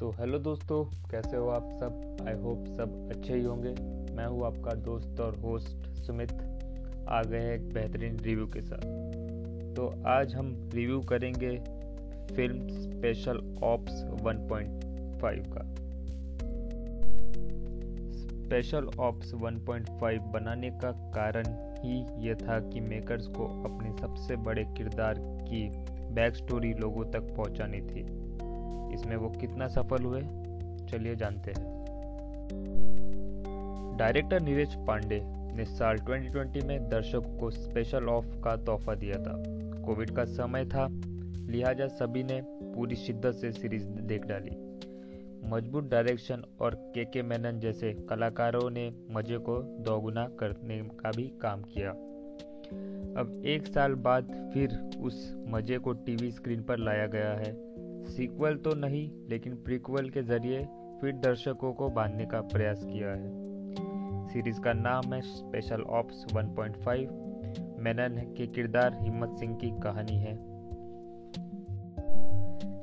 तो हेलो दोस्तों, कैसे हो आप सब? आई होप सब अच्छे ही होंगे। मैं हूँ आपका दोस्त और होस्ट सुमित। आ गए हैं एक बेहतरीन रिव्यू के साथ। तो आज हम रिव्यू करेंगे फ़िल्म स्पेशल ऑप्स 1.5 का। स्पेशल ऑप्स 1.5 बनाने का कारण ही ये था कि मेकर्स को अपने सबसे बड़े किरदार की बैक स्टोरी लोगों तक पहुंचानी थी। इसमें वो कितना सफल हुए, चलिए जानते हैं। डायरेक्टर नीरज पांडे ने साल 2020 में दर्शकों को स्पेशल ऑफ़ का तोहफा दिया था। कोविड का समय था, लिहाजा सभी ने पूरी शिद्दत से सीरीज़ देख डाली। मज़बूत डायरेक्शन और के के मेनन जैसे कलाकारों ने मज़े को दोगुना करने का भी काम किया। अब एक साल बाद फिर उस मज़े को टीवी स्क्रीन पर लाया गया है। सीक्वल तो नहीं, लेकिन प्रीक्वल के ज़रिए फिर दर्शकों को बांधने का प्रयास किया है। सीरीज़ का नाम है स्पेशल ऑप्स 1.5 मेनन के किरदार हिम्मत सिंह की कहानी है।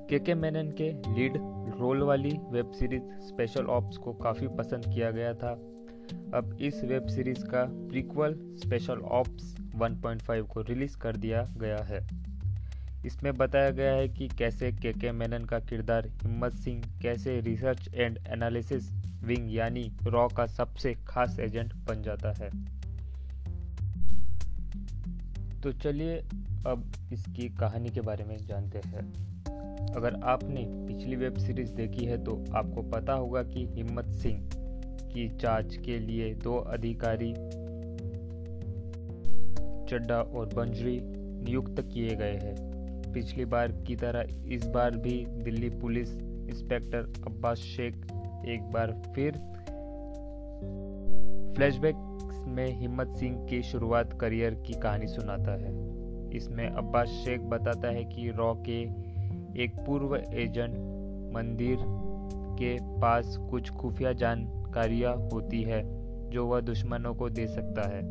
के के मेनन के लीड रोल वाली वेब सीरीज़ स्पेशल ऑप्स को काफ़ी पसंद किया गया था। अब इस वेब सीरीज़ का प्रीक्वल स्पेशल ऑप्स 1.5 को रिलीज़ कर दिया गया है। इसमें बताया गया है कि कैसे के के मेनन का किरदार हिम्मत सिंह, कैसे रिसर्च एंड एनालिसिस विंग यानी रॉ का सबसे खास एजेंट बन जाता है। तो चलिए अब इसकी कहानी के बारे में जानते हैं। अगर आपने पिछली वेब सीरीज़ देखी है तो आपको पता होगा कि हिम्मत सिंह की जाँच के लिए दो अधिकारी चड्डा और बंजरी, नियुक्त किए गए हैं। पिछली बार की तरह इस बार भी दिल्ली पुलिस इंस्पेक्टर अब्बास शेख एक बार फिर फ्लैशबैक में हिम्मत सिंह की शुरुआत करियर की कहानी सुनाता है। इसमें अब्बास शेख बताता है कि रॉ के एक पूर्व एजेंट मंदिर के पास कुछ खुफिया जानकारियाँ होती है, जो वह दुश्मनों को दे सकता है।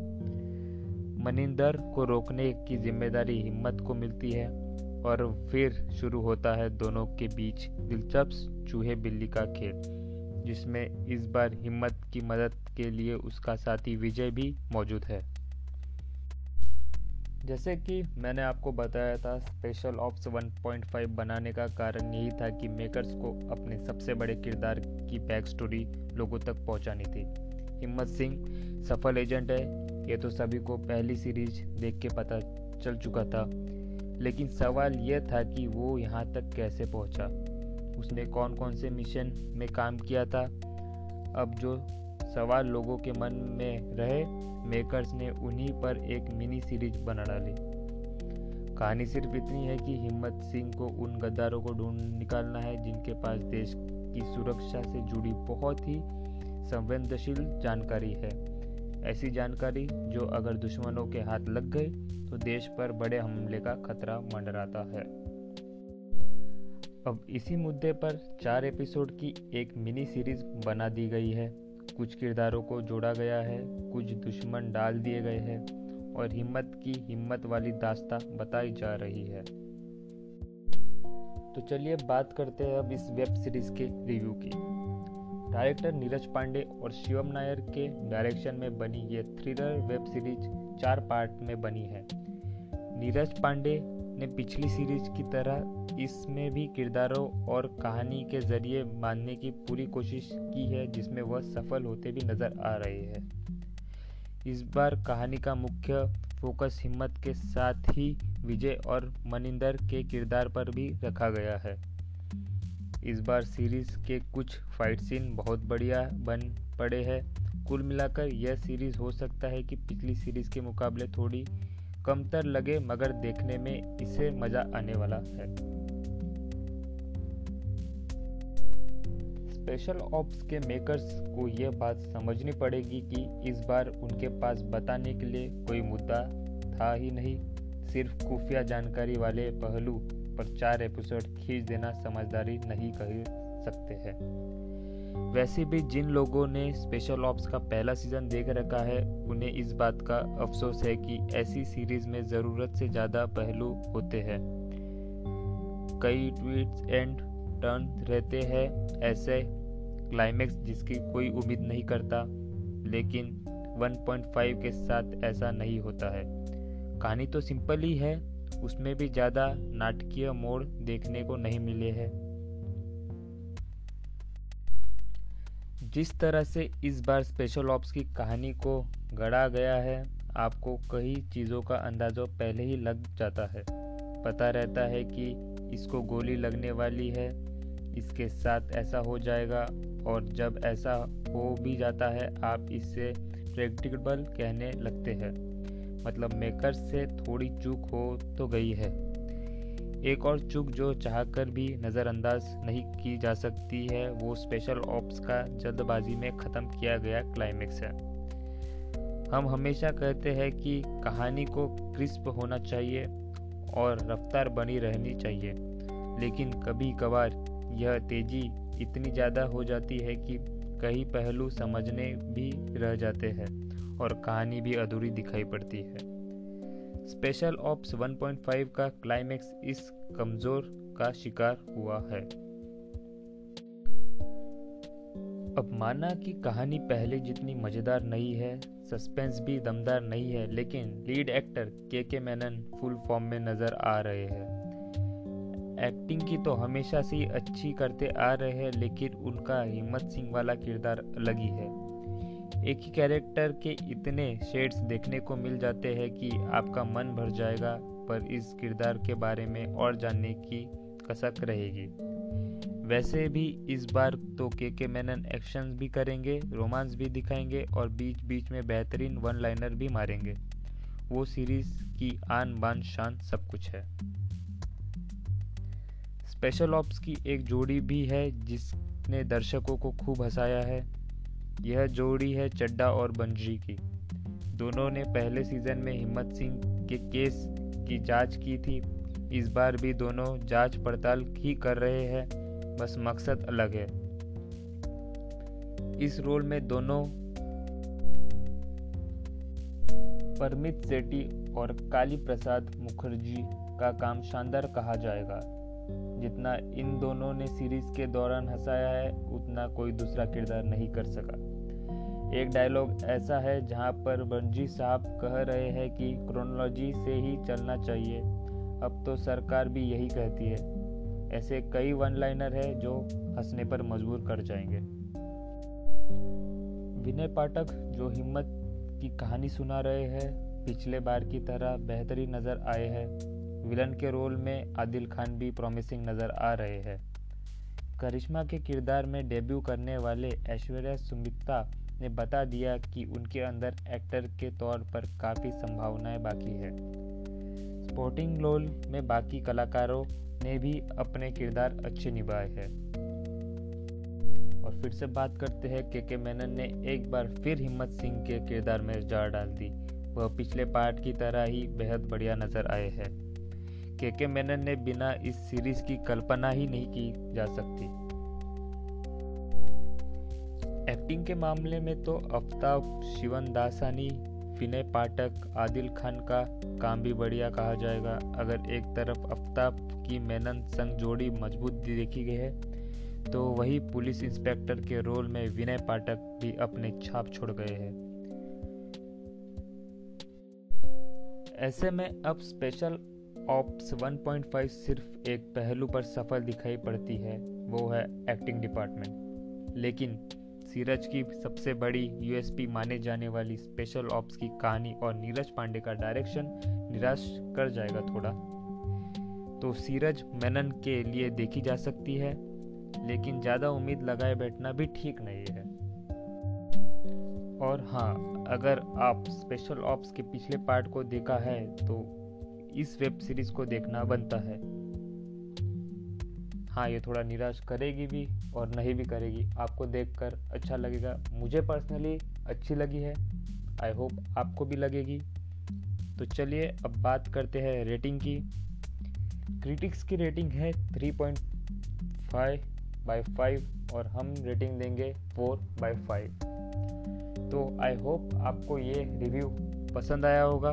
मनिंदर को रोकने की ज़िम्मेदारी हिम्मत को मिलती है और फिर शुरू होता है दोनों के बीच दिलचस्प चूहे बिल्ली का खेल, जिसमें इस बार हिम्मत की मदद के लिए उसका साथी विजय भी मौजूद है। जैसे कि मैंने आपको बताया था स्पेशल ऑप्स 1.5 बनाने का कारण यही था कि मेकर्स को अपने सबसे बड़े किरदार की बैक स्टोरी लोगों तक पहुंचानी थी। हिम्मत सिंह सफल एजेंट है, ये तो सभी को पहली सीरीज़ देख के पता चल चुका था। लेकिन सवाल यह था कि वो यहाँ तक कैसे पहुँचा? उसने कौन कौन से मिशन में काम किया था? अब जो सवाल लोगों के मन में रहे मेकर्स ने उन्हीं पर एक मिनी सीरीज़ बना डाली। कहानी सिर्फ़ इतनी है कि हिम्मत सिंह को उन गद्दारों को ढूंढ निकालना है जिनके पास देश की सुरक्षा से जुड़ी बहुत ही संवेदनशील जानकारी है। ऐसी जानकारी जो अगर दुश्मनों के हाथ लग गई तो देश पर बड़े हमले का खतरा मंडराता है। अब इसी मुद्दे पर चार एपिसोड की एक मिनी सीरीज़ बना दी गई है। कुछ किरदारों को जोड़ा गया है, कुछ दुश्मन डाल दिए गए हैं, और हिम्मत की हिम्मत वाली दास्ता बताई जा रही है। तो चलिए बात करते हैं अब इस वेब सीरीज़ के रिव्यू की। डायरेक्टर नीरज पांडे और शिवम नायर के डायरेक्शन में बनी ये थ्रिलर वेब सीरीज़ चार पार्ट में बनी है। नीरज पांडे ने पिछली सीरीज़ की तरह इसमें भी किरदारों और कहानी के ज़रिए मानने की पूरी कोशिश की है, जिसमें वह सफल होते भी नज़र आ रहे हैं। इस बार कहानी का मुख्य फोकस हिम्मत के साथ ही विजय और मनिंदर के किरदार पर भी रखा गया है। इस बार सीरीज़ के कुछ फाइट सीन बहुत बढ़िया बन पड़े हैं। कुल मिलाकर यह सीरीज़ हो सकता है कि पिछली सीरीज़ के मुकाबले थोड़ी कमतर लगे, मगर देखने में इसे मज़ा आने वाला है। स्पेशल ऑप्स के मेकर्स को यह बात समझनी पड़ेगी कि इस बार उनके पास बताने के लिए कोई मुद्दा था ही नहीं। सिर्फ़ खुफिया जानकारी वाले पहलू पर चार एपिसोड खींच देना समझदारी नहीं कह सकते हैं। वैसे भी जिन लोगों ने स्पेशल ऑप्स का पहला सीज़न देख रखा है, उन्हें इस बात का अफसोस है कि ऐसी सीरीज़ में ज़रूरत से ज़्यादा पहलू होते हैं। कई ट्वीट्स एंड टर्न रहते हैं, ऐसे क्लाइमेक्स जिसकी कोई उम्मीद नहीं करता, लेकिन 1.5 के साथ ऐसा नहीं होता है। कहानी तो सिंपल ही है उसमें भी ज़्यादा नाटकीय मोड़ देखने को नहीं मिले हैं। जिस तरह से इस बार स्पेशल ऑप्स की कहानी को गढ़ा गया है, आपको कई चीज़ों का अंदाज़ा पहले ही लग जाता है। पता रहता है कि इसको गोली लगने वाली है, इसके साथ ऐसा हो जाएगा, और जब ऐसा हो भी जाता है, आप इससे प्रेडिक्टेबल कहने लगते हैं। मतलब मेकर से थोड़ी चूक हो तो गई है। एक और चूक जो चाहकर भी नज़रअंदाज नहीं की जा सकती है, वो स्पेशल ऑप्स का जल्दबाजी में ख़त्म किया गया क्लाइमेक्स है। हम हमेशा कहते हैं कि कहानी को क्रिस्प होना चाहिए और रफ्तार बनी रहनी चाहिए, लेकिन कभी कभार यह तेज़ी इतनी ज़्यादा हो जाती है कि कई पहलू समझने भी रह जाते हैं। और कहानी भी अधूरी दिखाई पड़ती है। स्पेशल ऑप्स 1.5 का क्लाइमेक्स इस कमज़ोर का शिकार हुआ है। अब माना कि कहानी पहले जितनी मज़ेदार नहीं है सस्पेंस भी दमदार नहीं है, लेकिन लीड एक्टर के के मैनन फुल फॉर्म में नज़र आ रहे हैं। एक्टिंग की तो हमेशा से अच्छी करते आ रहे हैं, लेकिन उनका हिम्मत सिंह वाला किरदार अलग ही है। एक ही कैरेक्टर के इतने शेड्स देखने को मिल जाते हैं कि आपका मन भर जाएगा, पर इस किरदार के बारे में और जानने की कसक रहेगी। वैसे भी इस बार तो के के मैनन एक्शन भी करेंगे रोमांस भी दिखाएँगे और बीच बीच में बेहतरीन वन लाइनर भी मारेंगे। वो सीरीज़ की आन बान शान सब कुछ है। स्पेशल ऑप्स की एक जोड़ी भी है जिसने दर्शकों को खूब हंसाया है। यह जोड़ी है चड्डा और बंजी की। दोनों ने पहले सीज़न में हिम्मत सिंह के केस की जाँच की थी। इस बार भी दोनों जाँच पड़ताल ही कर रहे हैं, बस मकसद अलग है। इस रोल में दोनों परमित सेठी और काली प्रसाद मुखर्जी का काम शानदार कहा जाएगा। जितना इन दोनों ने सीरीज़ के दौरान हंसाया है, उतना कोई दूसरा किरदार नहीं कर सका। एक डायलॉग ऐसा है जहाँ पर बंजी साहब कह रहे हैं कि क्रोनोलॉजी से ही चलना चाहिए। अब तो सरकार भी यही कहती है। ऐसे कई वन लाइनर है जो हंसने पर मजबूर कर जाएँगे। विनय पाठक जो हिम्मत की कहानी सुना रहे हैं, पिछले बार की तरह बेहतरीन नज़र आए हैं। विलन के रोल में आदिल खान भी प्रॉमिसिंग नज़र आ रहे हैं। करिश्मा के किरदार में डेब्यू करने वाले ऐश्वर्या सुमित्रा ने बता दिया कि उनके अंदर एक्टर के तौर पर काफ़ी संभावनाएँ बाकी है। स्पोर्टिंग रोल में बाकी कलाकारों ने भी अपने किरदार अच्छे निभाए हैं। और फिर से बात करते हैं के के मेनन ने एक बार फिर हिम्मत सिंह के किरदार में जार डाल दी। वह पिछले पार्ट की तरह ही बेहद बढ़िया नज़र आए हैं। के के मेनन ने बिना इस सीरीज़ की कल्पना ही नहीं की जा सकती। एक्टिंग के मामले में तो अफ्ताब, शिवन दासानी, विनय पाठक, आदिल खान का काम भी बढ़िया कहा जाएगा। अगर एक तरफ़ आफ्ताब की मेनन संग जोड़ी मज़बूत देखी गई है तो वही पुलिस इंस्पेक्टर के रोल में विनय पाठक भी अपने छाप छोड़ गए हैं। ऐसे में अब स्पेशल ऑप्स 1.5 सिर्फ़ एक पहलू पर सफल दिखाई पड़ती है, वो है एक्टिंग डिपार्टमेंट। लेकिन सीरज की सबसे बड़ी यूएसपी माने जाने वाली स्पेशल ऑप्स की कहानी और नीरज पांडे का डायरेक्शन निराश कर जाएगा थोड़ा। तो सीरज मेनन के लिए देखी जा सकती है, लेकिन ज़्यादा उम्मीद लगाए बैठना भी ठीक नहीं है। और हाँ अगर आप स्पेशल ऑप्स के पिछले पार्ट को देखा है तो इस वेब सीरीज़ को देखना बनता है। हाँ ये थोड़ा निराश करेगी भी और नहीं भी करेगी। आपको देखकर अच्छा लगेगा। मुझे पर्सनली अच्छी लगी है। आई होप आपको भी लगेगी। तो चलिए, अब बात करते हैं रेटिंग की। क्रिटिक्स की रेटिंग है 3.5 बाई फाइव और हम रेटिंग देंगे 4 बाई फाइव तो आई होप आपको ये रिव्यू पसंद आया होगा।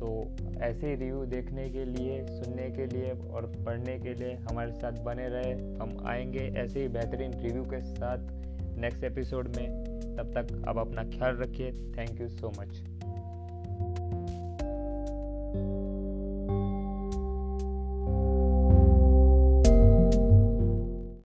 तो ऐसे रिव्यू देखने के लिए, सुनने के लिए और पढ़ने के लिए हमारे साथ बने रहे। हम आएँगे ऐसे ही बेहतरीन रिव्यू के साथ नेक्स्ट एपिसोड में। तब तक आप अपना ख्याल रखिए। Thank you so much